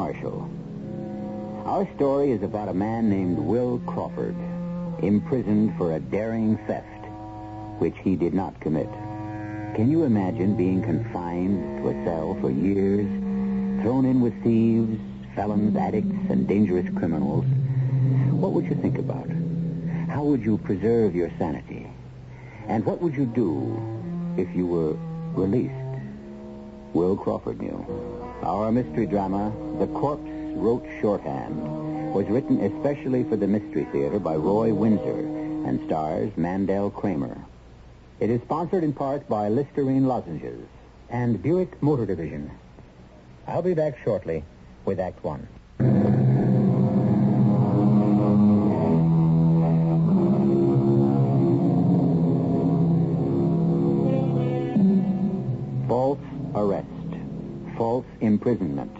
Marshall. Our story is about a man named Will Crawford, imprisoned for a daring theft, which he did not commit. Can you imagine being confined to a cell for years, thrown in with thieves, felons, addicts, and dangerous criminals? What would you think about? How would you preserve your sanity? And what would you do if you were released? Will Crawford knew. Our mystery drama, The Corpse Wrote Shorthand, was written especially for the Mystery Theater by Roy Winsor and stars Mandel Kramer. It is sponsored in part by Listerine Lozenges and Buick Motor Division. I'll be back shortly with Act One. Imprisonment.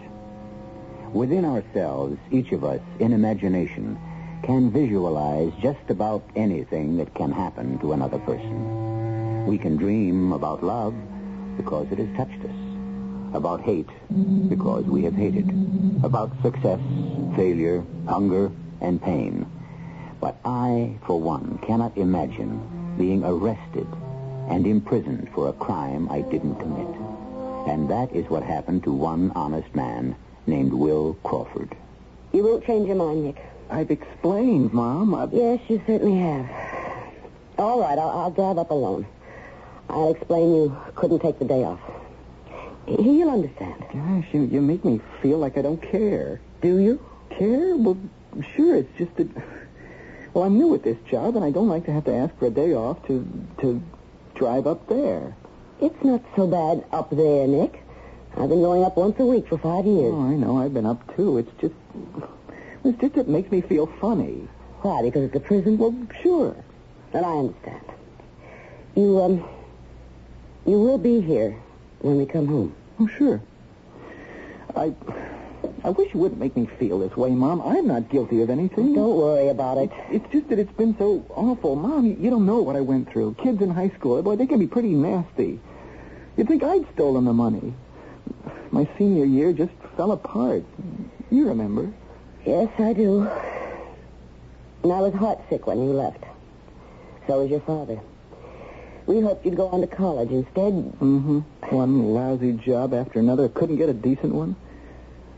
Within ourselves, each of us, in imagination, can visualize just about anything that can happen to another person. We can dream about love because it has touched us, about hate because we have hated, about success, failure, hunger, and pain. But I, for one, cannot imagine being arrested and imprisoned for a crime I didn't commit. And that is what happened to one honest man named Will Crawford. You won't change your mind, Nick. I've explained, Mom. I've... Yes, you certainly have. All right, I'll, I'll drive up alone. I'll explain you couldn't take the day off. He'll understand. Gosh, you, you make me feel like I don't care. Do you? Care? Well, sure, it's just that... Well, I'm new at this job, and I don't like to have to ask for a day off to to drive up there. It's not so bad up there, Nick. I've been going up once a week for five years. Oh, I know. I've been up too. It's just, it's just it makes me feel funny. Why? Because it's a prison? Well, sure. Then I understand. You, um, you will be here when we come home. Oh, sure. I, I wish you wouldn't make me feel this way, Mom. I'm not guilty of anything. Don't worry about it. It's just that it's been so awful. Mom, you, you don't know what I went through. Kids in high school, boy, they can be pretty nasty. You'd think I'd stolen the money. My senior year just fell apart. You remember. Yes, I do. And I was heartsick when you left. So was your father. We hoped you'd go on to college instead. Mm-hmm. One lousy job after another. Couldn't get a decent one.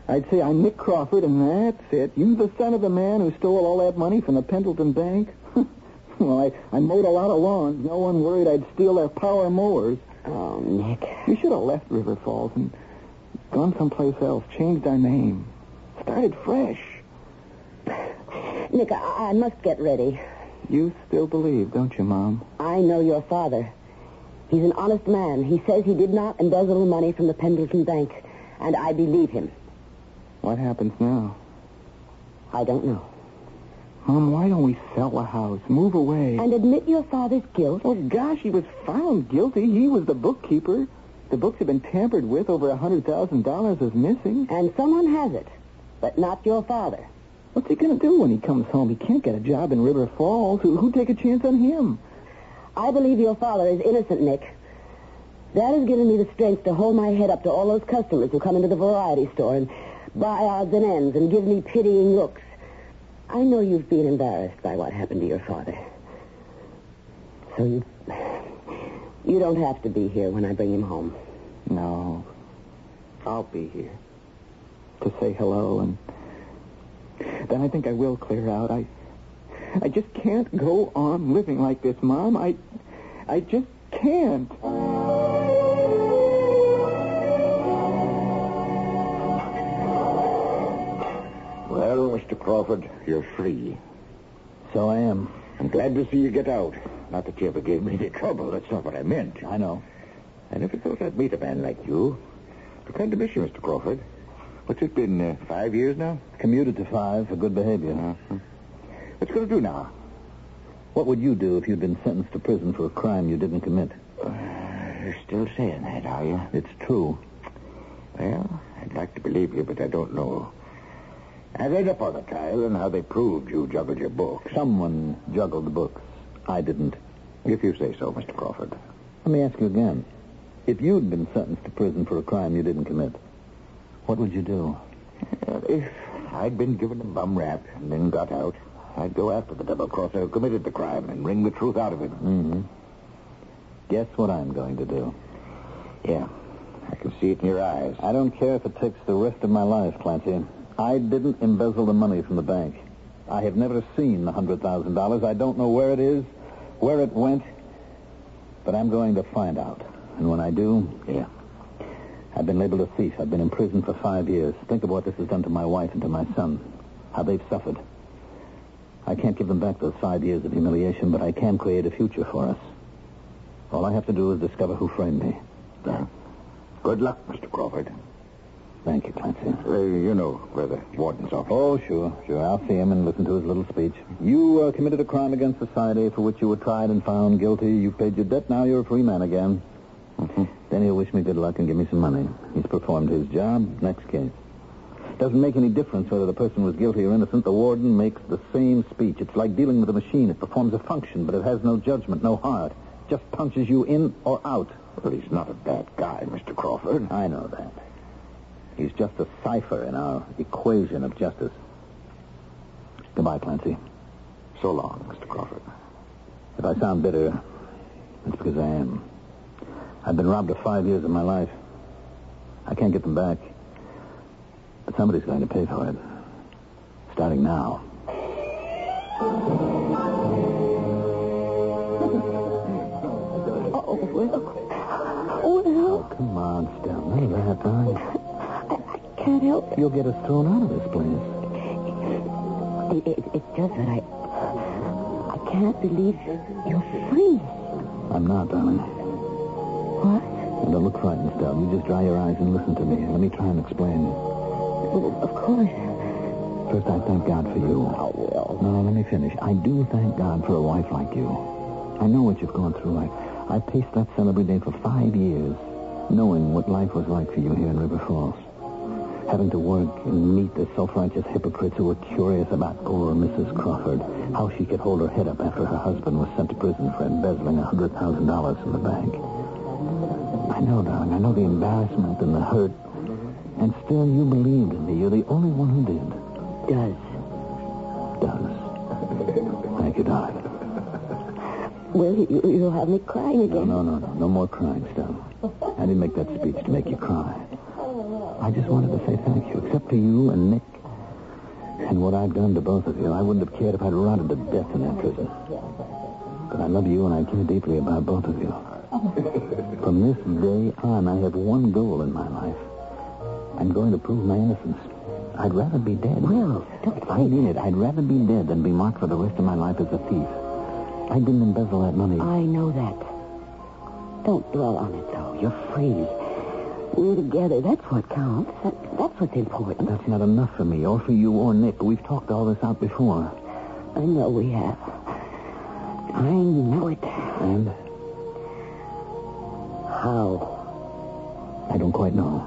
I'd say I'm Nick Crawford, and that's it. You the son of the man who stole all that money from the Pendleton Bank? well, I, I mowed a lot of lawns. No one worried I'd steal their power mowers. Oh, Nick. You should have left River Falls and gone someplace else. Changed our name. Started fresh. Nick, I, I must get ready. You still believe, don't you, Mom? I know your father. He's an honest man. He says he did not embezzle the money from the Pendleton Bank, and I believe him. What happens now? I don't know. Mom, why don't we sell the house, move away? And admit your father's guilt? Oh, gosh, he was found guilty. He was the bookkeeper. The books have been tampered with. Over a $100,000 is missing. And someone has it, but not your father. What's he going to do when he comes home? He can't get a job in River Falls. Who, who'd take a chance on him? I believe your father is innocent, Nick. That has given me the strength to hold my head up to all those customers who come into the variety store and buy odds and ends and give me pitying looks. I know you've been embarrassed by what happened to your father. So you, you don't have to be here when I bring him home. No. I'll be here to say hello and then I think I will clear out. I I just can't go on living like this, Mom. I I just can't. Well, Mr. Crawford, you're free. So I am. I'm glad to see you get out. Not that you ever gave me any trouble. That's not what I meant. I know. I never thought I'd meet a man like you. I kind of miss you, Mr. Crawford. What's it been, uh, five years now? Commuted to five for good behavior. Uh-huh. What you going to do now? What would you do if you'd been sentenced to prison for a crime you didn't commit? Uh, you're still saying that, are you? It's true. Well, I'd like to believe you, but I don't know. I read up on the trial and how they proved you juggled your books. Someone juggled the books. I didn't. If you say so, Mr. Crawford. Let me ask you again. If you'd been sentenced to prison for a crime you didn't commit, what would you do? Uh, if I'd been given a bum rap and then got out, I'd go after the double crosser who committed the crime and wring the truth out of him. Mm-hmm. Guess what I'm going to do? Yeah, I can see it in your eyes. I don't care if it takes the rest of my life, Clancy. I didn't embezzle the money from the bank. I have never seen the $100,000. I don't know where it is, where it went, but I'm going to find out. And when I do, Yeah. I've been labeled a thief. I've been in prison for five years. Think of what this has done to my wife and to my son. How they've suffered. I can't give them back those five years of humiliation, but I can create a future for us. All I have to do is discover who framed me. Yeah. Good luck, Mr. Crawford. Thank you, Clancy. Uh, you know where the warden's office. Oh, sure, sure. I'll see him and listen to his little speech. You uh, committed a crime against society for which you were tried and found guilty. You've paid your debt. Now you're a free man again. Mhm. Then he'll wish me good luck and give me some money. He's performed his job. Next case. Doesn't make any difference whether the person was guilty or innocent. The warden makes the same speech. It's like dealing with a machine. It performs a function, but it has no judgment, no heart. Just punches you in or out. Well, he's not a bad guy, Mr. Crawford. I know that. He's just a cipher in our equation of justice. Goodbye, Clancy. So long, Mr. Crawford. If I sound bitter, it's because I am. I've been robbed of five years of my life. I can't get them back. But somebody's going to pay for it. Starting now. Oh, Will. Oh, come on, Stella. None of that, darling. I, I can't help it. You'll get us thrown out of this place. It, it. It's just that I... I can't believe you're free. I'm not, darling. What? Now, don't look frightened, Stella. You just dry your eyes and listen to me. Let me try and explain. Of course. First, I thank God for you. Oh, Will. No, no, let me finish. I do thank God for a wife like you. I know what you've gone through. I, I paced that celebrity day for five years, knowing what life was like for you here in River Falls. Having to work and meet the self-righteous hypocrites who were curious about poor Mrs. Crawford, how she could hold her head up after her husband was sent to prison for embezzling a $100,000 from the bank. I know, darling. I know the embarrassment and the hurt. And still, you believed in me. You're the only one who did. Does. Does. Thank you, darling. You, you'll have me crying No, again. no, no, no. No more crying, Stella. I didn't make that speech to make you cry. I just wanted to say thank you. Except to you and Nick and what I've done to both of you, I wouldn't have cared if I'd rotted to death in that prison. But I love you and I care deeply about both of you. From this day on, I have one goal in my life. I'm going to prove my innocence. I'd rather be dead. Will, don't I mean it. I'd rather be dead than be marked for the rest of my life as a thief. I didn't embezzle that money. I know that. Don't dwell on it, though. You're free. We're together. That's what counts. That, that's what's important. That's not enough for me, or for you, or Nick. We've talked all this out before. I know we have. I know it. And How? I don't quite know.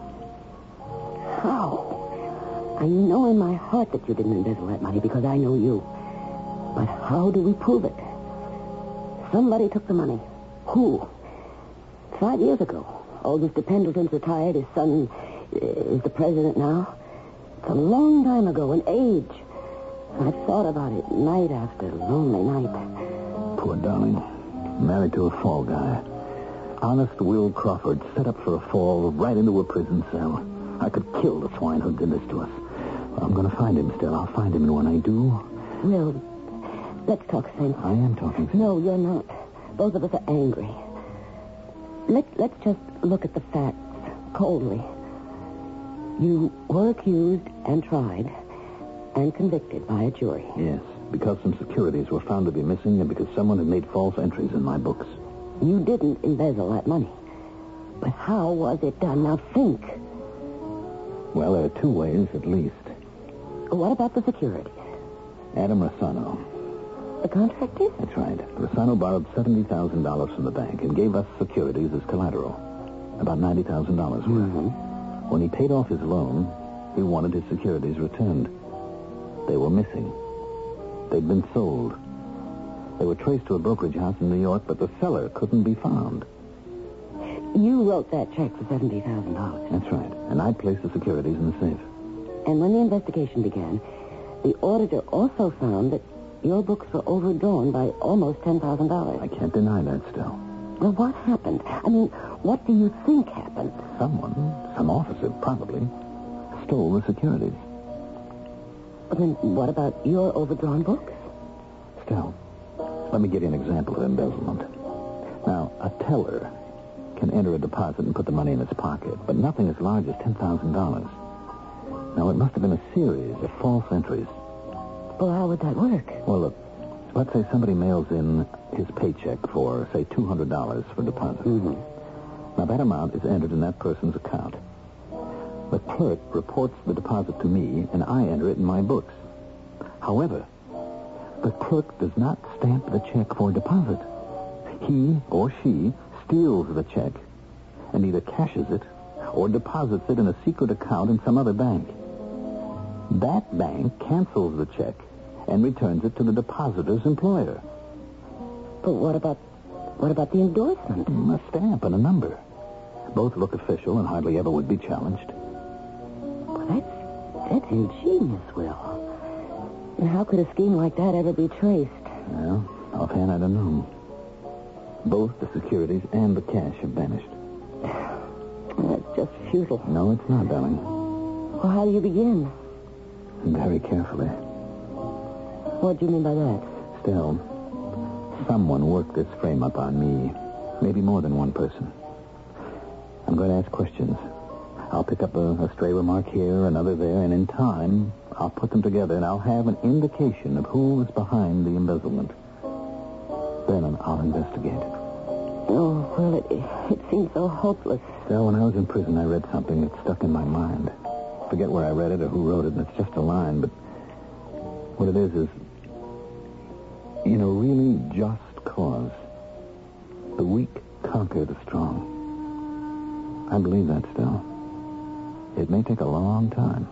How? I know in my heart that you didn't embezzle that money because I know you. But how do we prove it? Somebody took the money. Who? Five years ago. Old Mr. Pendleton's retired. His son uh, is the president now. It's a long time ago, an age. I've thought about it night after lonely night. Poor darling. Married to a fall guy. Honest Will Crawford set up for a fall right into a prison cell. I could kill the swine who did this to us. I'm going to find him Stell. I'll find him, and when I do, Will, let's talk sense. I am talking sense. No, you're not. Both of us are angry. Let, let's just look at the facts coldly. You were accused and tried and convicted by a jury. Yes, because some securities were found to be missing and because someone had made false entries in my books. You didn't embezzle that money. But how was it done? Now think. Well, there are two ways at least. What about the securities? Adam Rossano. The contractors? That's right. Rossano borrowed $70,000 from the bank and gave us securities as collateral. About $90,000 worth. Mm-hmm. When he paid off his loan, he wanted his securities returned. They were missing. They'd been sold. They were traced to a brokerage house in New York, but the seller couldn't be found. You wrote that check for $70,000. That's right. And I placed the securities in the safe. And when the investigation began, the auditor also found that your books were overdrawn by almost $10,000. I can't deny that still. Well, what happened? I mean, what do you think happened? Someone, some officer probably, stole the securities. But then what about your overdrawn books? Stell, let me give you an example of embezzlement. Now, a teller can enter a deposit and put the money in his pocket, but nothing as large as $10,000. Now, it must have been a series of false entries. Well, how would that work? Well, look, let's say somebody mails in his paycheck for, say, $200 for deposit. Mm-hmm. Now, that amount is entered in that person's account. The clerk reports the deposit to me, and I enter it in my books. However, the clerk does not stamp the check for deposit. He or she steals the check and either cashes it or deposits it in a secret account in some other bank. That bank cancels the check and returns it to the depositor's employer. But what about what about the endorsement? Mm, a stamp and a number. Both look official and hardly ever would be challenged. Well, that's that's ingenious, Will. And how could a scheme like that ever be traced? Well, offhand, I don't know. Both the securities and the cash have vanished. That's just futile. No, it's not, darling. Well, how do you begin? Very carefully. What do you mean by that? Stell, someone worked this frame up on me. Maybe more than one person. I'm going to ask questions. I'll pick up a, a stray remark here, another there, and in time, I'll put them together and I'll have an indication of who was behind the embezzlement. Then I'll investigate. Oh, well, it, it seems so hopeless. Stell, when I was in prison, I read something that stuck in my mind. Forget where I read it or who wrote it, and it's just a line, but what it is is, in a really just cause, the weak conquer the strong. I believe that still. It may take a long time,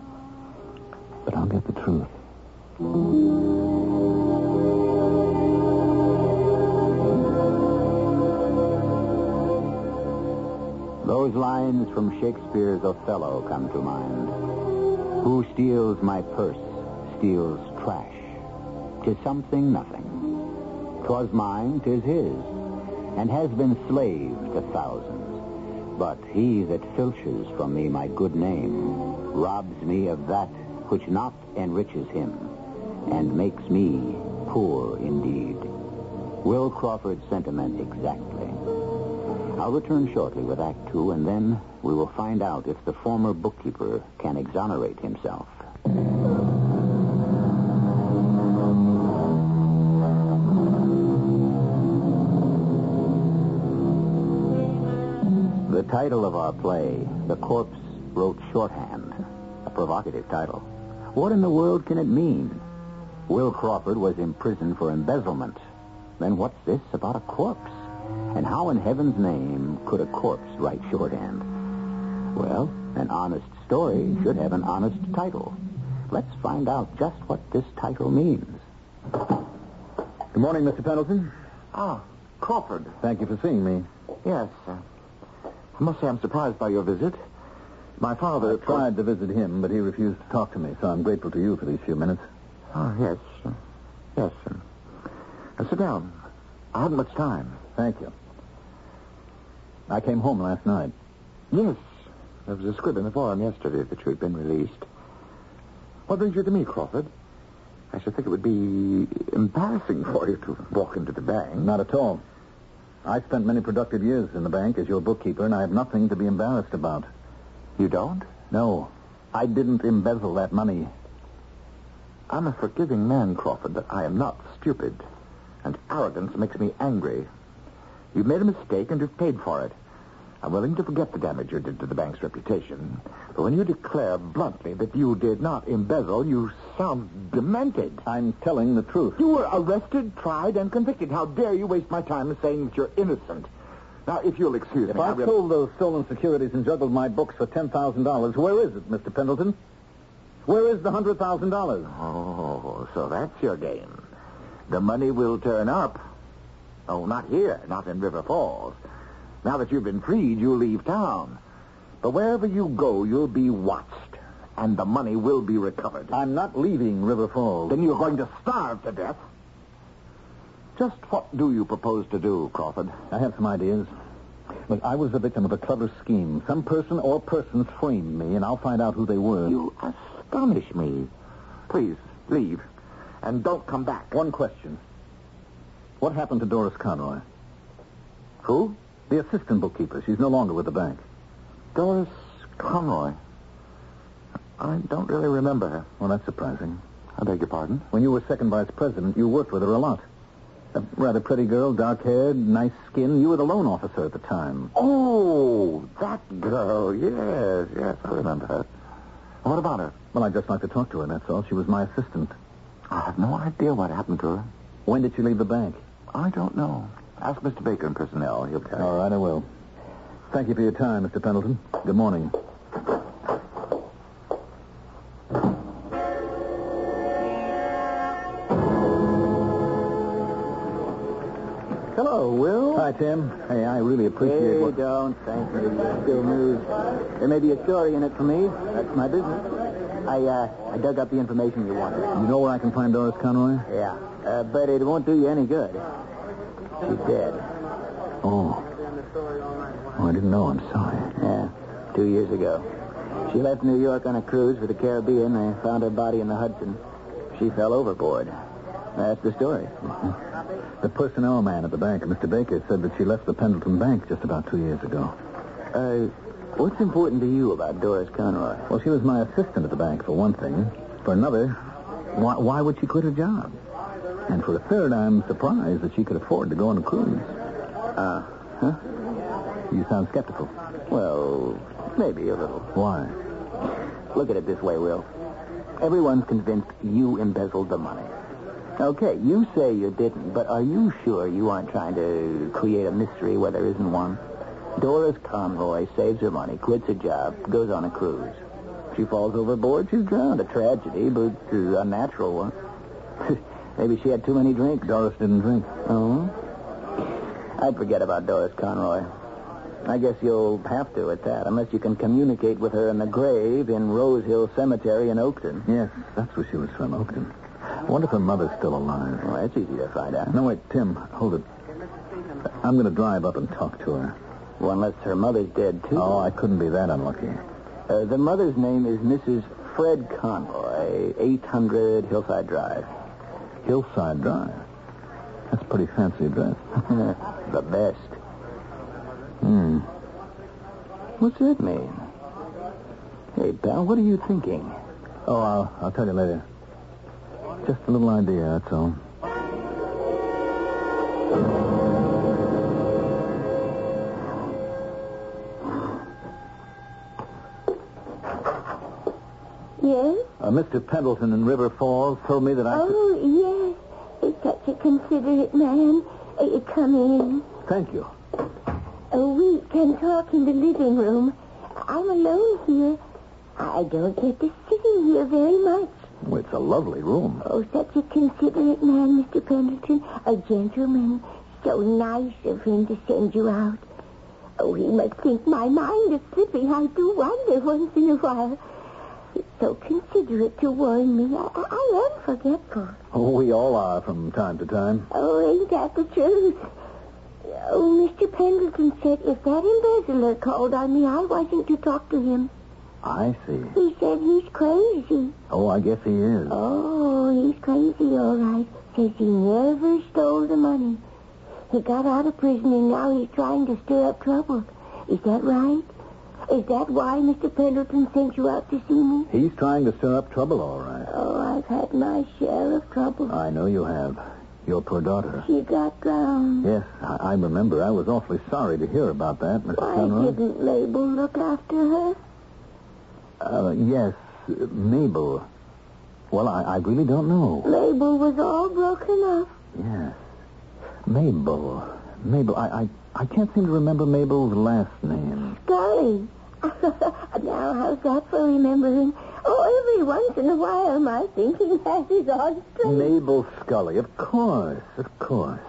but I'll get the truth. Those lines from Shakespeare's Othello come to mind. Who steals my purse steals trash. Tis something nothing. 'Twas mine, 'tis his, and has been slave to thousands. But he that filches from me my good name robs me of that which not enriches him, and makes me poor indeed. Will Crawford's sentiment exactly. I'll return shortly with Act Two, and then we will find out if the former bookkeeper can exonerate himself. Title of our play, The Corpse Wrote Shorthand. A provocative title. What in the world can it mean? Will Crawford was imprisoned for embezzlement. Then what's this about a corpse? And how in heaven's name could a corpse write shorthand? Well, an honest story should have an honest title. Let's find out just what this title means. Good morning, Mr. Pendleton. Ah, Crawford. Thank you for seeing me. Yes. Uh, I must say I'm surprised by your visit. My father I tried to visit him, but he refused to talk to me, so I'm grateful to you for these few minutes. Oh, yes. Uh, yes. Uh, uh, sit down. I haven't much time. Thank you. I came home last night. Yes. There was a squib in the forum yesterday that you had been released. What brings you to me, Crawford? I should think it would be embarrassing for you to walk into the bank. Not at all. I spent many productive years in the bank as your bookkeeper, and I have nothing to be embarrassed about. You don't? No. I didn't embezzle that money. I'm a forgiving man, Crawford, but I am not stupid. And arrogance makes me angry. You've made a mistake and you've paid for it. I'm willing to forget the damage you did to the bank's reputation. But when you declare bluntly that you did not embezzle, you sound demented. I'm telling the truth. You were arrested, tried, and convicted. How dare you waste my time saying that you're innocent? Now, if you'll excuse me. If me, I really- sold those stolen securities and juggled my books for $10,000, where is it, Mr. Pendleton? Where is the $100,000? Oh, so that's your game. The money will turn up. Oh, not here, not in River Falls. Now that you've been freed, you'll leave town. But wherever you go, you'll be watched, and the money will be recovered. I'm not leaving River Falls. Then you're going to starve to death. Just what do you propose to do, Crawford? I have some ideas. Look, I was the victim of a clever scheme. Some person or persons framed me, and I'll find out who they were. You astonish me. Please, leave. And don't come back. One question. What happened to Doris Conroy? Who? The assistant bookkeeper. She's no longer with the bank. Doris Conroy. I don't really remember her. Well, that's surprising. I beg your pardon? When you were second vice president, you worked with her a lot. A rather pretty girl, dark-haired, nice skin. You were the loan officer at the time. Oh, that girl. Yes, yes, I remember her. What about her? Well, I'd just like to talk to her, that's all. She was my assistant. I have no idea what happened to her. When did she leave the bank? I don't know. Ask Mr. Baker in personnel. He'll tell you. All right, I will. Thank you for your time, Mr. Pendleton. Good morning. Hello, Will. Hi, Tim. Hey, I really appreciate Hey, what... don't thank me. Still news. There may be a story in it for me. That's my business. I, uh, I dug up the information you wanted. You know where I can find Doris Conroy? Yeah. Uh, but it won't do you any good. She's dead. Oh. Oh, I didn't know. I'm sorry. Yeah. Two years ago. She left New York on a cruise for the Caribbean. They found her body in the Hudson. She fell overboard. That's the story. The personnel man at the bank, Mr. Baker, said that she left the Pendleton Bank just about two years ago. Uh, what's important to you about Doris Conroy? Well, she was my assistant at the bank, for one thing. For another, why, why would she quit her job? And for a third, I'm surprised that she could afford to go on a cruise. Uh, Huh? You sound skeptical. Well, maybe a little. Why? Look at it this way, Will. Everyone's convinced you embezzled the money. Okay, you say you didn't, but are you sure you aren't trying to create a mystery where there isn't one? Doris Conroy saves her money, quits her job, goes on a cruise. She falls overboard, she's drowned. A tragedy, but a natural one. Maybe she had too many drinks. Doris didn't drink. Oh? I'd forget about Doris Conroy. I guess you'll have to at that, unless you can communicate with her in the grave in Rose Hill Cemetery in Oakton. Yes, that's where she was from, Oakton. I wonder if her mother's still alive. Well, that's easy to find out. No, wait, Tim, hold it. I'm going to drive up and talk to her. Well, unless her mother's dead, too. Oh, I couldn't be that unlucky. Uh, the mother's name is Mrs. Fred Conroy, 800 Hillside Drive. Hillside Drive. That's a pretty fancy address. the best. Hmm. What's that mean? Hey, pal, what are you thinking? Oh, I'll, I'll tell you later. Just a little idea, that's all. Yes? Uh, Mr. Pendleton in River Falls told me that I could... Oh, yes. He's such a considerate man. Uh, you come in. Thank you. We can talk in the living room. I'm alone here. I don't get to sit in here very much. Oh, it's a lovely room. Oh, such a considerate man, Mr. Pendleton. A gentleman. So nice of him to send you out. Oh, he must think my mind is slipping. I do wonder once in a while. So considerate to warn me. I, I am forgetful. Oh, we all are from time to time. Oh, ain't that the truth? Oh, Mr. Pendleton said if that embezzler called on me, I wasn't to talk to him. I see. He said he's crazy. Oh, I guess he is. Oh, he's crazy, all right. Says he never stole the money. He got out of prison and now he's trying to stir up trouble. Is that right? Is that why Mr. Pendleton sent you out to see me? He's trying to stir up trouble, all right. Oh, I've had my share of trouble. I know you have. Your poor daughter. She got drowned. Yes, I, I remember. I was awfully sorry to hear about that, Mr. Why Conroy. didn't Mabel look after her? Uh, yes, Mabel. Well, I, I really don't know. Mabel was all broken up. Yes. Mabel. Mabel. I, I, I can't seem to remember Mabel's last name. Scully. now, how's that for remembering? Oh, every once in a while my thinking passes on straight. Mabel Scully. Of course, of course.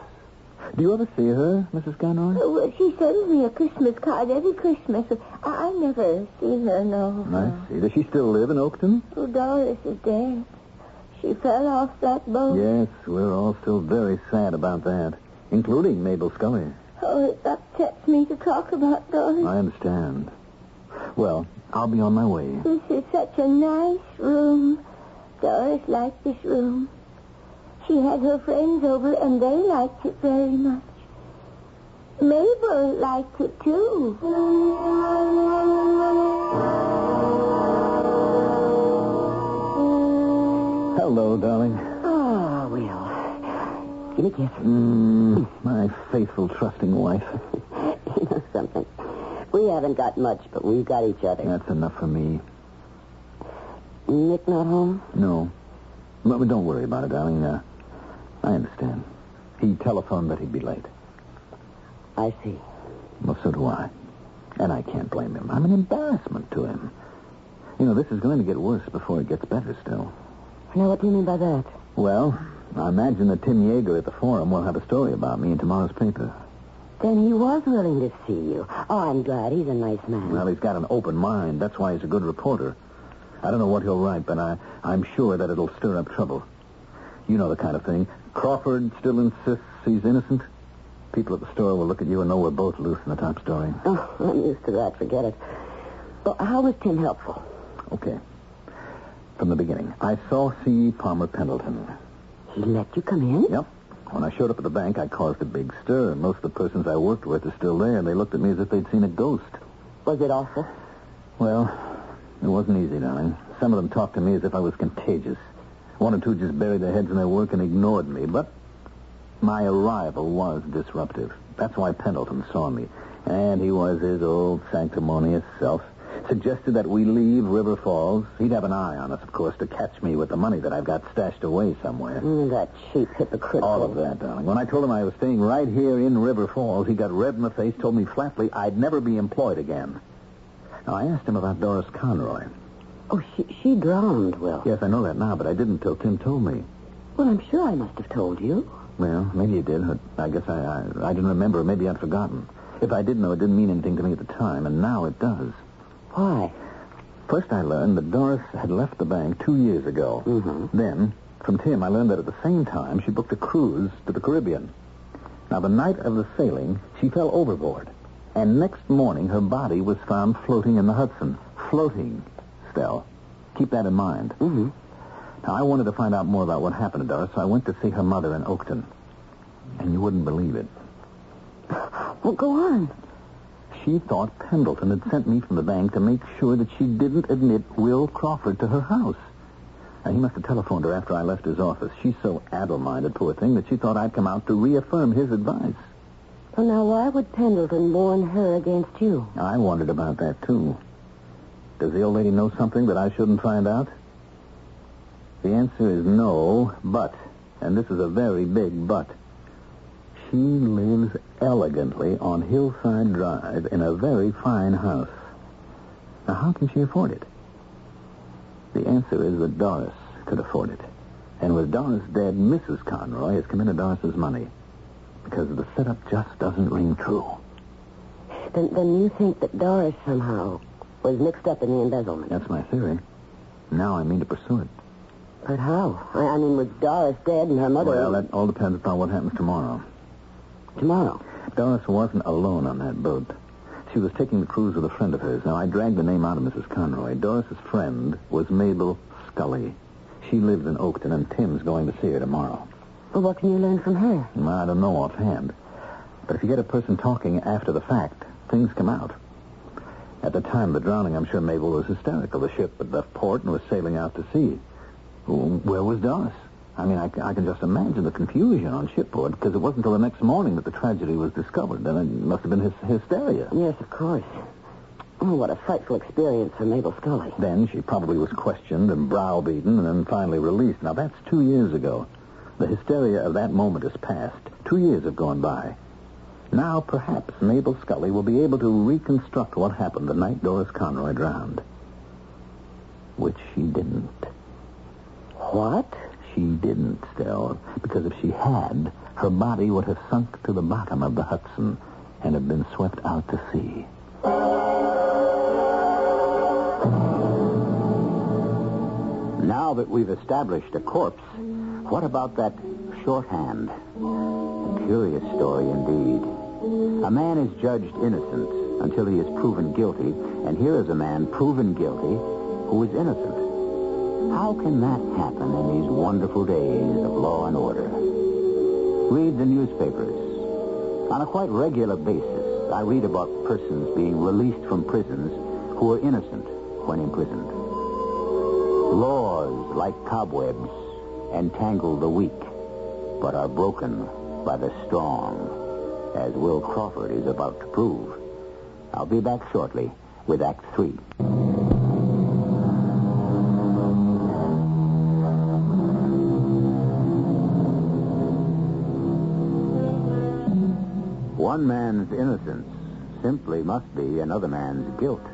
Do you ever see her, Mrs. Conroy? Oh, well, she sends me a Christmas card every Christmas. I, I never see her, no. I see. Does she still live in Oakton? Oh, Doris is dead. She fell off that boat. Yes, we're all still very sad about that, including Mabel Scully. Oh, it upsets me to talk about Doris. I understand. Well, I'll be on my way. This is such a nice room. Doris liked this room. She had her friends over, and they liked it very much. Mabel liked it, too. Hello, darling. Oh, Will. Give me a kiss. Mm, my faithful, trusting wife. you know something? We haven't got much, but we've got each other. That's enough for me. Nick not home? No. But but don't worry about it, darling. Uh, I understand. He telephoned that he'd be late. I see. Well, so do I. And I can't blame him. I'm an embarrassment to him. You know, this is going to get worse before it gets better still. Now, what do you mean by that? Well, I imagine that Tim Yeager at the forum will have a story about me in tomorrow's paper. Then he was willing to see you. Oh, I'm glad. He's a nice man. Well, he's got an open mind. That's why he's a good reporter. I don't know what he'll write, but I, I'm sure that it'll stir up trouble. You know the kind of thing. Crawford still insists he's innocent. People at the store will look at you and know we're both loose in the top story. Oh, I'm used to that. Forget it. Well, how was Tim helpful? Okay. From the beginning, I saw C. Palmer Pendleton. He let you come in? Yep. When I showed up at the bank, I caused a big stir. Most of the persons I worked with are still there, and they looked at me as if they'd seen a ghost. Was it awful? Well, it wasn't easy, darling. Some of them talked to me as if I was contagious. One or two just buried their heads in their work and ignored me, but my arrival was disruptive. That's why Pendleton saw me. And he was his old sanctimonious self. Suggested that we leave River Falls. He'd have an eye on us, of course, to catch me with the money that I've got stashed away somewhere. Mm, that cheap hypocrite. All of that, darling. When I told him I was staying right here in River Falls, he got red in the face, told me flatly I'd never be employed again. Now, I asked him about Doris Conroy. Oh, she, she drowned, Will. Yes, I know that now, but I didn't till Tim told me. Well, I'm sure I must have told you. Well, maybe you did. but I guess I, I, I didn't remember. Maybe I'd forgotten. If I did know, it didn't mean anything to me at the time, and now it does. Why? First, I learned that Doris had left the bank two years ago. Mm-hmm. Then, from Tim, I learned that at the same time she booked a cruise to the Caribbean. Now, the night of the sailing, she fell overboard. And next morning, her body was found floating in the Hudson. Floating, Stell. Keep that in mind. Mm-hmm. Now, I wanted to find out more about what happened to Doris, so I went to see her mother in Oakton. And you wouldn't believe it. Well, go on. She thought Pendleton had sent me from the bank to make sure that she didn't admit Will Crawford to her house. Now, he must have telephoned her after I left his office. She's so addle-minded, poor thing, that she thought I'd come out to reaffirm his advice. Well, now, why would Pendleton warn her against you? I wondered about that, too. Does the old lady know something that I shouldn't find out? The answer is no, but, and this is a very big but, she lives elegantly on Hillside Drive in a very fine house. Now, how can she afford it? The answer is that Doris could afford it. And with Doris dead, Mrs. Conroy has come into Doris's money. Because the setup just doesn't ring true. Then, then you think that Doris somehow was mixed up in the embezzlement. That's my theory. Now I mean to pursue it. But how? I, I mean, with Doris dead and her mother... Well, that all depends upon what happens tomorrow. Tomorrow? Doris wasn't alone on that boat. She was taking the cruise with a friend of hers. Now, I dragged the name out of Mrs. Conroy. Doris's friend was Mabel Scully. She lives in Oakton, and Tim's going to see her tomorrow. Well, what can you learn from her? I don't know offhand. But if you get a person talking after the fact, things come out. At the time of the drowning, I'm sure Mabel was hysterical. The ship had left port and was sailing out to sea. Where was Doris? I mean, I, I can just imagine the confusion on shipboard because it wasn't until the next morning that the tragedy was discovered. Then it must have been his hysteria. Yes, of course. Oh, what a frightful experience for Mabel Scully. Then she probably was questioned and browbeaten and then finally released. Now, that's two years ago. The hysteria of that moment is past. Two years have gone by. Now, perhaps Mabel Scully will be able to reconstruct what happened the night Doris Conroy drowned. Which she didn't. What? She didn't, Stell, because if she had, her body would have sunk to the bottom of the Hudson and have been swept out to sea. Now that we've established a corpse, what about that shorthand? A curious story indeed. A man is judged innocent until he is proven guilty, and here is a man proven guilty who is innocent. How can that happen in these wonderful days of law and order? Read the newspapers. On a quite regular basis, I read about persons being released from prisons who are innocent when imprisoned. Laws, like cobwebs, entangle the weak, but are broken by the strong, as Will Crawford is about to prove. I'll be back shortly with Act Three. One man's innocence simply must be another man's guilt.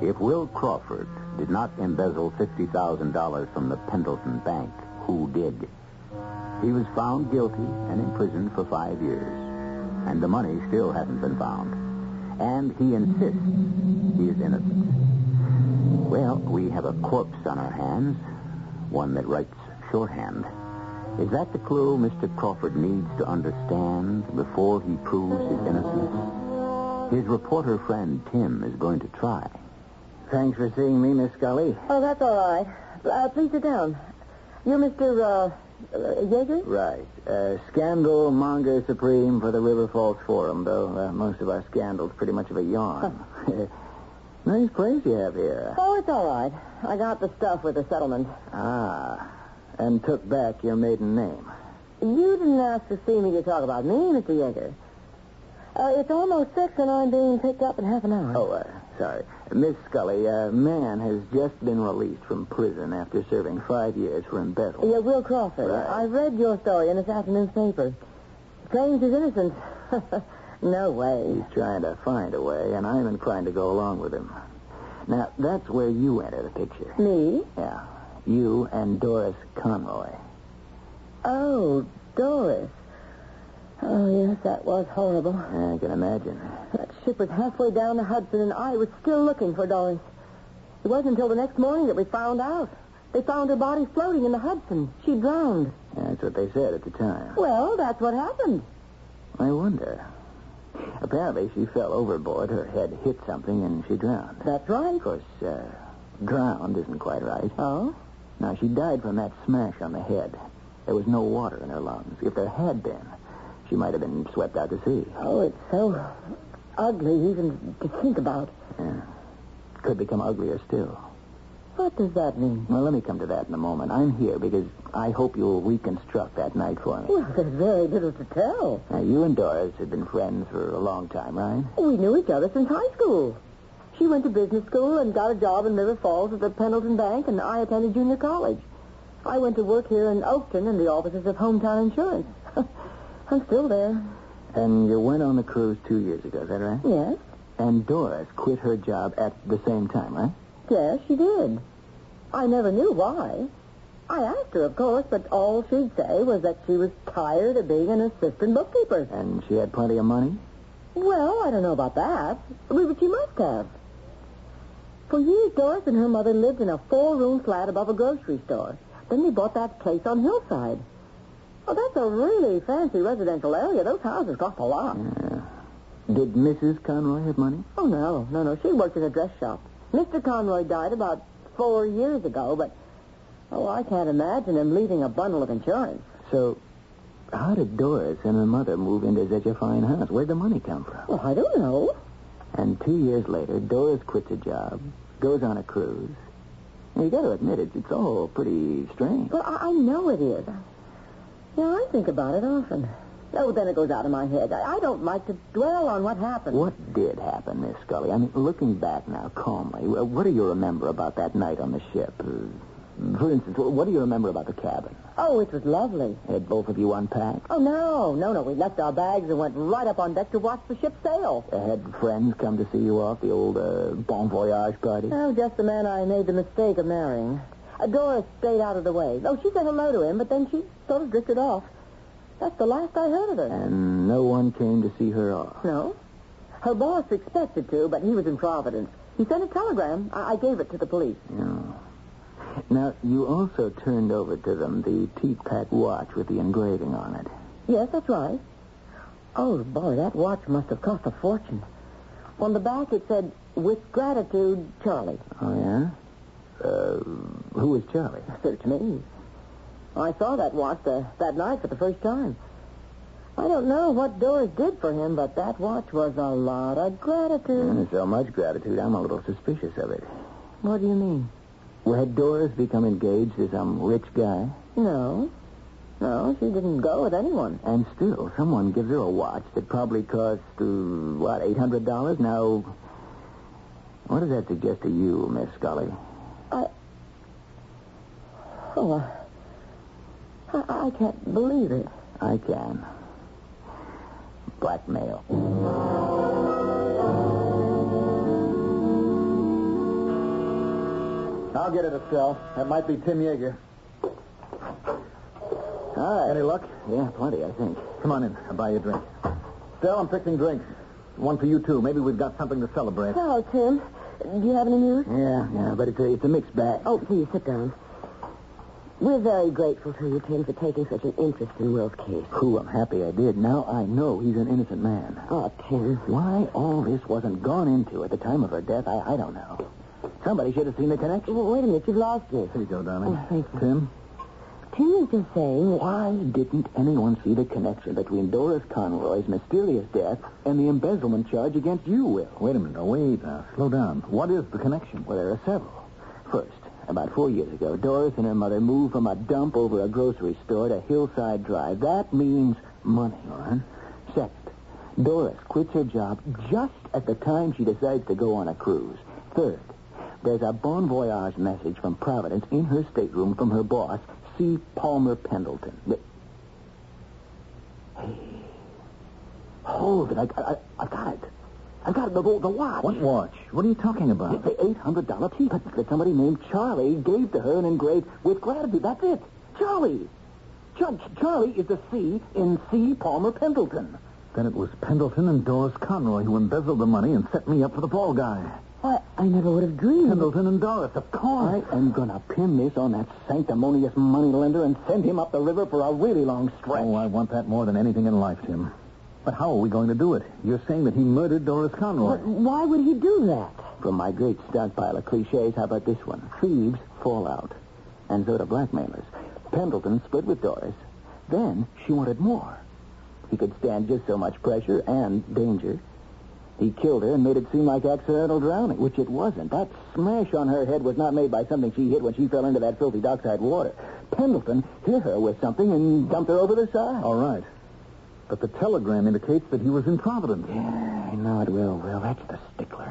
If Will Crawford did not embezzle $50,000 from the Pendleton Bank, who did? He was found guilty and imprisoned for five years. And the money still hasn't been found. And he insists he is innocent. Well, we have a corpse on our hands, one that writes shorthand. Is that the clue Mr. Crawford needs to understand before he proves his innocence? His reporter friend, Tim, is going to try. Thanks for seeing me, Miss Scully. Oh, that's all right. Uh, please sit down. You're Mr. Uh, uh, Yeager? Right. Uh, scandal monger supreme for the River Falls Forum, though uh, most of our scandals pretty much of a yarn. nice place you have here. Oh, it's all right. I got the stuff with the settlement. Ah, and took back your maiden name. You didn't ask to see me to talk about me, Mr. Yeager. Uh, it's almost six, and I'm being picked up in half an hour. Oh, uh, sorry. Miss Scully, a man has just been released from prison after serving five years for embezzlement. Yeah, Will Crawford. Right. I read your story in this afternoon's paper. Claims he's innocent. no way. He's trying to find a way, and I'm inclined to go along with him. Now, that's where you enter the picture. Me? Yeah. You and Doris Conroy. Oh, Doris. Oh, yes, that was horrible. I can imagine. That ship was halfway down the Hudson, and I was still looking for Doris. It wasn't until the next morning that we found out. They found her body floating in the Hudson. She drowned. That's what they said at the time. Well, that's what happened. I wonder. Apparently, she fell overboard. Her head hit something, and she drowned. That's right. Of course, uh, drowned isn't quite right. Oh? Now, she died from that smash on the head. There was no water in her lungs. If there had been, she might have been swept out to sea. Oh, it's so ugly even to think about. Yeah. Could become uglier still. What does that mean? Well, let me come to that in a moment. I'm here because I hope you'll reconstruct that night for me. Well, there's very little to tell. Now, you and Doris have been friends for a long time, right? We knew each other since high school. She went to business school and got a job in River Falls at the Pendleton Bank, and I attended junior college. I went to work here in Oakton in the offices of Hometown Insurance. I'm still there. And you went on the cruise two years ago, is that right? Yes. And Doris quit her job at the same time, right? Yes, she did. I never knew why. I asked her, of course, but all she'd say was that she was tired of being an assistant bookkeeper. And she had plenty of money? Well, I don't know about that, but she must have. For years, Doris and her mother lived in a four-room flat above a grocery store. Then they bought that place on Hillside. Oh, that's a really fancy residential area. Those houses cost a lot. Did Mrs. Conroy have money? Oh, no, no, no. She worked in a dress shop. Mr. Conroy died about four years ago, but, oh, I can't imagine him leaving a bundle of insurance. So, how did Doris and her mother move into such a fine house? Where'd the money come from? Well, I don't know. And two years later, Doris quits a job, goes on a cruise. You got to admit, it's, it's all pretty strange. Well, I, I know it is. Yeah, I think about it often. Oh, then it goes out of my head. I, I don't like to dwell on what happened. What did happen, Miss Scully? I mean, looking back now, calmly, what do you remember about that night on the ship? Uh, for instance, what do you remember about the cabin? Oh, it was lovely. Had both of you unpacked? Oh, no, no, no. We left our bags and went right up on deck to watch the ship sail. Uh, had friends come to see you off, the old uh, bon voyage party? Oh, just the man I made the mistake of marrying. Uh, Doris stayed out of the way. Oh, she said hello to him, but then she sort of drifted off. That's the last I heard of her. And no one came to see her off? No. Her boss expected to, but he was in Providence. He sent a telegram. I, I gave it to the police. No. Now, you also turned over to them the teat pack watch with the engraving on it. Yes, that's right. Oh, boy, that watch must have cost a fortune. On the back it said, with gratitude, Charlie. Oh, yeah? Uh, who was Charlie? Search me. I saw that watch the, that night for the first time. I don't know what Doris did for him, but that watch was a lot of gratitude. And so much gratitude, I'm a little suspicious of it. What do you mean? Well, had Doris become engaged to some rich guy? No. No, she didn't go with anyone. And still, someone gives her a watch that probably cost, uh, what, $800? Now, what does that suggest to you, Miss Scully? I... Oh, I, I, I can't believe it. I can. Blackmail. I'll get it, Estelle. That might be Tim Yeager. Hi. Any luck? Yeah, plenty, I think. Come on in. I'll buy you a drink. Estelle, I'm fixing drinks. One for you, too. Maybe we've got something to celebrate. Hello, Tim. Do you have any news? Yeah, yeah, but it's a, it's a mixed bag. Oh, please, sit down. We're very grateful to you, Tim, for taking such an interest in Will's case. Who I'm happy I did. Now I know he's an innocent man. Oh, Tim. Why all this wasn't gone into at the time of her death, I, I don't know. Somebody should have seen the connection. Well, wait a minute. You've lost me. Here you go, darling. Oh, thank you. Tim? Tim is just saying... Why didn't anyone see the connection between Doris Conroy's mysterious death and the embezzlement charge against you, Will? Wait a minute. Now, wait. Now, slow down. What is the connection? Well, there are several. First, about four years ago, Doris and her mother moved from a dump over a grocery store to Hillside Drive. That means money. All right. Second, Doris quits her job just at the time she decides to go on a cruise. Third, there's a bon voyage message from Providence in her stateroom from her boss, C. Palmer Pendleton. Hey. Hold it. I, I, I got it. I got it. The, the watch. What watch? What are you talking about? It's the $800 piece that somebody named Charlie gave to her and engraved with gratitude. That's it. Charlie. Ch- Charlie is the C in C. Palmer Pendleton. Then it was Pendleton and Doris Conroy who embezzled the money and set me up for the ball guy. Why, I never would have dreamed. Pendleton and Doris, of course. I am going to pin this on that sanctimonious moneylender and send him up the river for a really long stretch. Oh, I want that more than anything in life, Tim. But how are we going to do it? You're saying that he murdered Doris Conroy. But why would he do that? From my great stockpile of cliches, how about this one? Thieves fall out. And so do blackmailers. Pendleton split with Doris. Then she wanted more. He could stand just so much pressure and danger. He killed her and made it seem like accidental drowning, which it wasn't. That smash on her head was not made by something she hit when she fell into that filthy dockside water. Pendleton hit her with something and dumped her over the side. All right. But the telegram indicates that he was in Providence. Yeah, I know it will, Will. That's the stickler.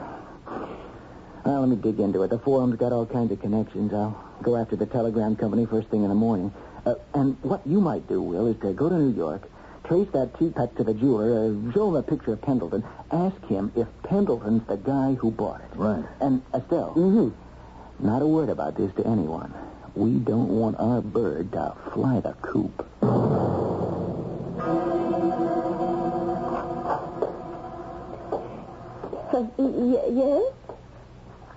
Well, let me dig into it. The forum's got all kinds of connections. I'll go after the telegram company first thing in the morning. Uh, and what you might do, Will, is to go to New York, trace that teapot to the jeweler, uh, show him a picture of Pendleton, ask him if Pendleton's the guy who bought it. Right. And Estelle, Mm-hmm. not a word about this to anyone. We don't want our bird to fly the coop. Uh, y- yes?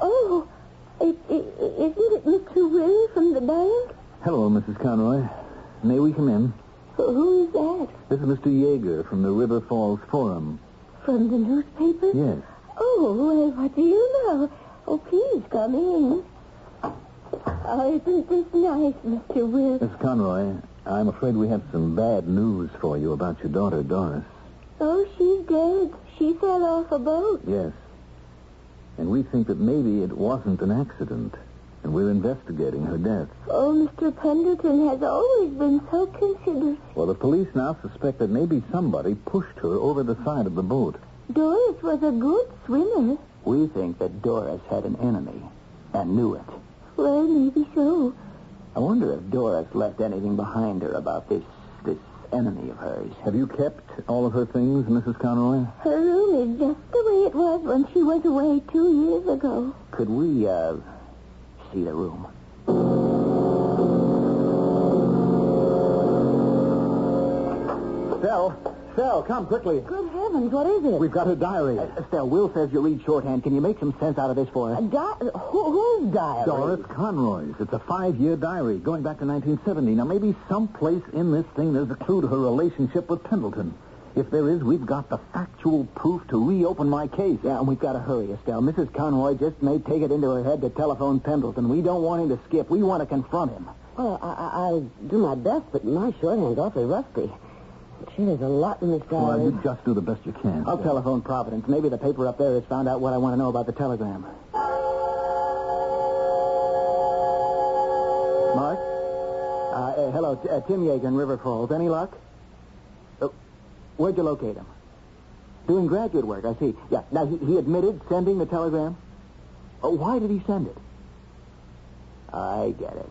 Oh, it, it, isn't it Mr. Will from the bank? Hello, Mrs. Conroy. May we come in? Who- is that? This is Mr. Yeager from the River Falls Forum. From the newspaper? Yes. Oh, well, what do you know? Oh, please come in. Oh, isn't this nice, Mr. Will? Miss Conroy, I'm afraid we have some bad news for you about your daughter, Doris. Oh, she's dead. She fell off a boat. Yes. And we think that maybe it wasn't an accident, and we're investigating her death. Oh, Mr. Pendleton has always been so considerate. Well, the police now suspect that maybe somebody pushed her over the side of the boat. Doris was a good swimmer. We think that Doris had an enemy and knew it. Well, maybe so. I wonder if Doris left anything behind her about this this enemy of hers. Have you kept all of her things, Mrs. Conroy? Her room is just the way it was when she was away two years ago. Could we uh see the room? Estelle, Estelle, come quickly. Good heavens, what is it? We've got her diary. Uh, Estelle, Will says you read shorthand. Can you make some sense out of this for A us? di- who, whose diary? Doris Conroy's. It's a five-year diary going back to 1970. Now, maybe someplace in this thing there's a clue to her relationship with Pendleton. If there is, we've got the factual proof to reopen my case. Yeah, and we've got to hurry, Estelle. Mrs. Conroy just may take it into her head to telephone Pendleton. We don't want him to skip. We want to confront him. Well, I, I, I'll do my best, but my shorthand's awfully rusty. Gee, there's a lot in this diary. Well, you just do the best you can. I'll telephone Providence. Maybe the paper up there has found out what I want to know about the telegram. Mark? Uh, uh, hello, uh, Tim Yeager in River Falls. Any luck? Where'd you locate him? Doing graduate work, I see. Yeah. Now, he, he admitted sending the telegram? Oh, why did he send it? I get it.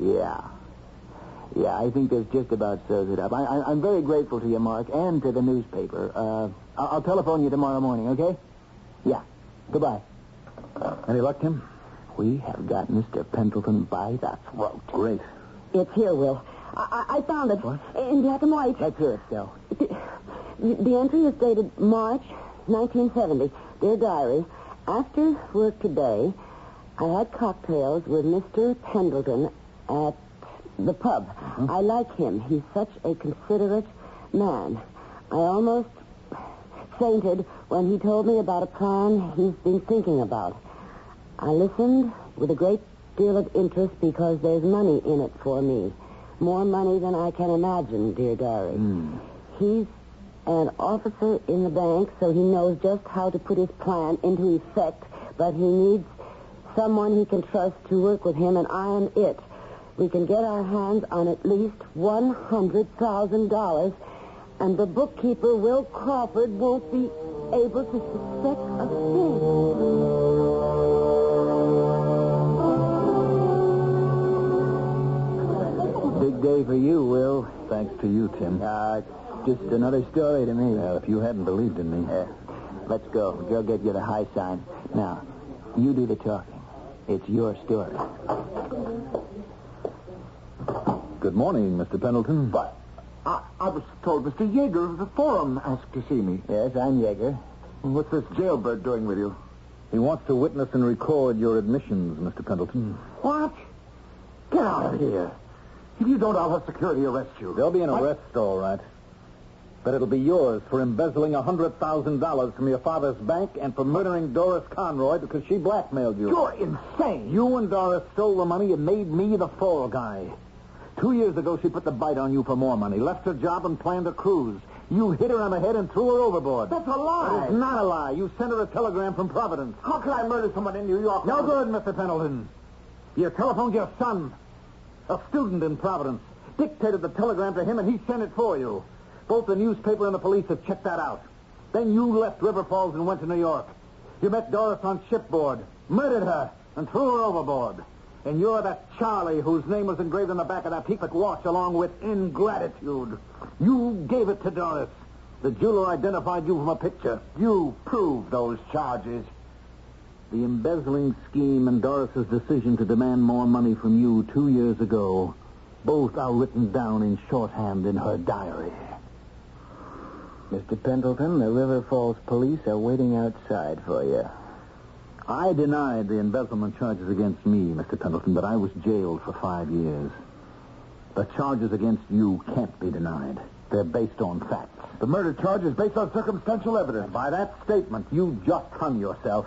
Yeah. Yeah, I think this just about shows it up. I, I, I'm very grateful to you, Mark, and to the newspaper. Uh, I'll, I'll telephone you tomorrow morning, okay? Yeah. Goodbye. Any luck, Tim? We have got Mr. Pendleton by the throat. Great. It's here, Will. I, I, found it. What? In black and white. Let's hear it, Stell. The, the entry is dated March 1970. Dear Diary, after work today, I had cocktails with Mr. Pendleton at the pub. I like him. He's such a considerate man. I almost fainted when he told me about a plan he's been thinking about. I listened with a great deal of interest because there's money in it for me. More money than I can imagine, dear Diary. Hmm. He's an officer in the bank, so he knows just how to put his plan into effect, but he needs someone he can trust to work with him, and I am it. We can get our hands on at least $100,000, And the bookkeeper, Will Crawford, won't be able to suspect a Big day for you, Will. Thanks to you, Tim. Uh, just another story to me. Well, if you hadn't believed in me. Uh, let's go. Joe gave you the high sign. Now, you do the talking. It's your story. Good morning, Mr. Pendleton. But I, I was told Mr. Yeager of the Forum asked to see me. Yes, I'm Yeager. What's this jailbird doing with you? He wants to witness and record your admissions, Mr. Pendleton. What? Get out of here. If you don't, I'll have security arrest you. There'll be an What? arrest, all right. But it'll be yours for embezzling a $100,000 from your father's bank and for murdering Doris Conroy because she blackmailed you. You're insane. You and Doris stole the money and made me the fall guy. Two years ago, she put the bite on you for more money, left her job and planned a cruise. You hit her on the head and threw her overboard. That's a lie. It's not a lie. You sent her a telegram from Providence. How could I murder someone in New York? No good, Mr. Pendleton. You telephoned your son, a student in Providence, dictated the telegram to him, and he sent it for you. Both the newspaper and the police have checked that out. Then you left River Falls and went to New York. You met Doris on shipboard, murdered her, and threw her overboard. And you're that Charlie whose name was engraved on the back of that Peacock watch along with ingratitude. You gave it to Doris. The jeweler identified you from a picture. You proved those charges. The embezzling scheme and Doris's decision to demand more money from you two years ago, both are written down in shorthand in her diary. Mr. Pendleton, the River Falls police are waiting outside for you. I denied the embezzlement charges against me, Mr. Pendleton, but I was jailed for five years. The charges against you can't be denied. They're based on facts. The murder charge is based on circumstantial evidence. By that statement, you just hung yourself.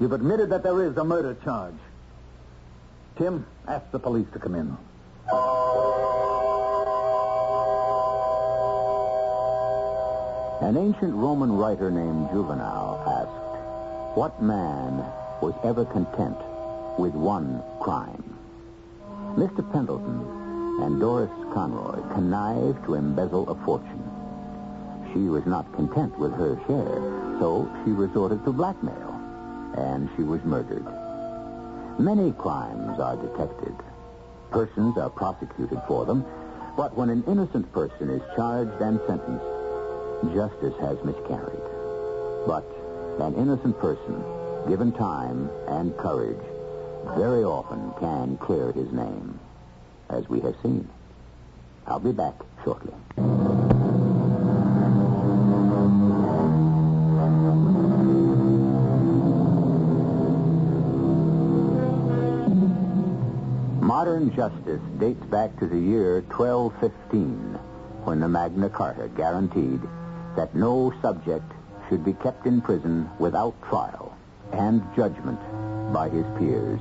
You've admitted that there is a murder charge. Tim, ask the police to come in. An ancient Roman writer named Juvenal asked, What man was ever content with one crime? Mr. Pendleton and Doris Conroy connived to embezzle a fortune. She was not content with her share, so she resorted to blackmail, and she was murdered. Many crimes are detected. Persons are prosecuted for them, but when an innocent person is charged and sentenced, justice has miscarried. But an innocent person, given time and courage, very often can clear his name, as we have seen. I'll be back shortly. Modern justice dates back to the year 1215, when the Magna Carta guaranteed that no subject should be kept in prison without trial and judgment by his peers.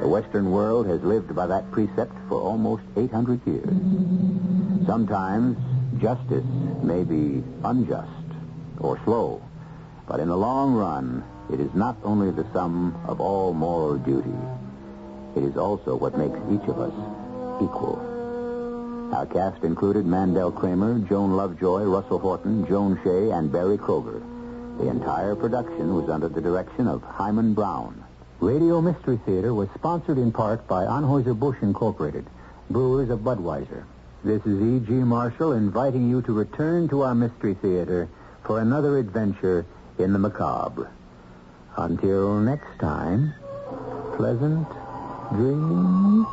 The Western world has lived by that precept for almost 800 years. Sometimes justice may be unjust or slow, but in the long run, it is not only the sum of all moral duty, it is also what makes each of us equal. Our cast included Mandel Kramer, Joan Lovejoy, Russell Horton, Joan Shea, and Berry Kroeger. The entire production was under the direction of Himan Brown. Radio Mystery Theater was sponsored in part by Anheuser-Busch Incorporated, brewers of Budweiser. This is E.G. Marshall inviting you to return to our Mystery Theater for another adventure in the macabre. Until next time, pleasant dreams.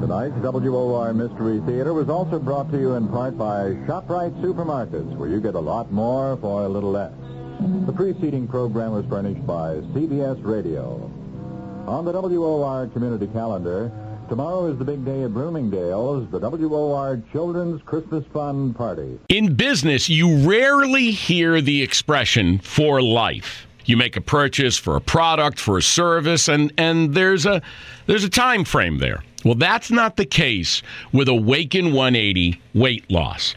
Tonight's WOR Mystery Theater was also brought to you in part by ShopRite Supermarkets, where you get a lot more for a little less. The preceding program was furnished by CBS Radio. On the WOR community calendar, tomorrow is the big day at Bloomingdale's, the WOR Children's Christmas Fun Party. In business, you rarely hear the expression for life. You make a purchase for a product, for a service, and, and there's a there's a time frame there. Well, that's not the case with Awaken 180 weight loss.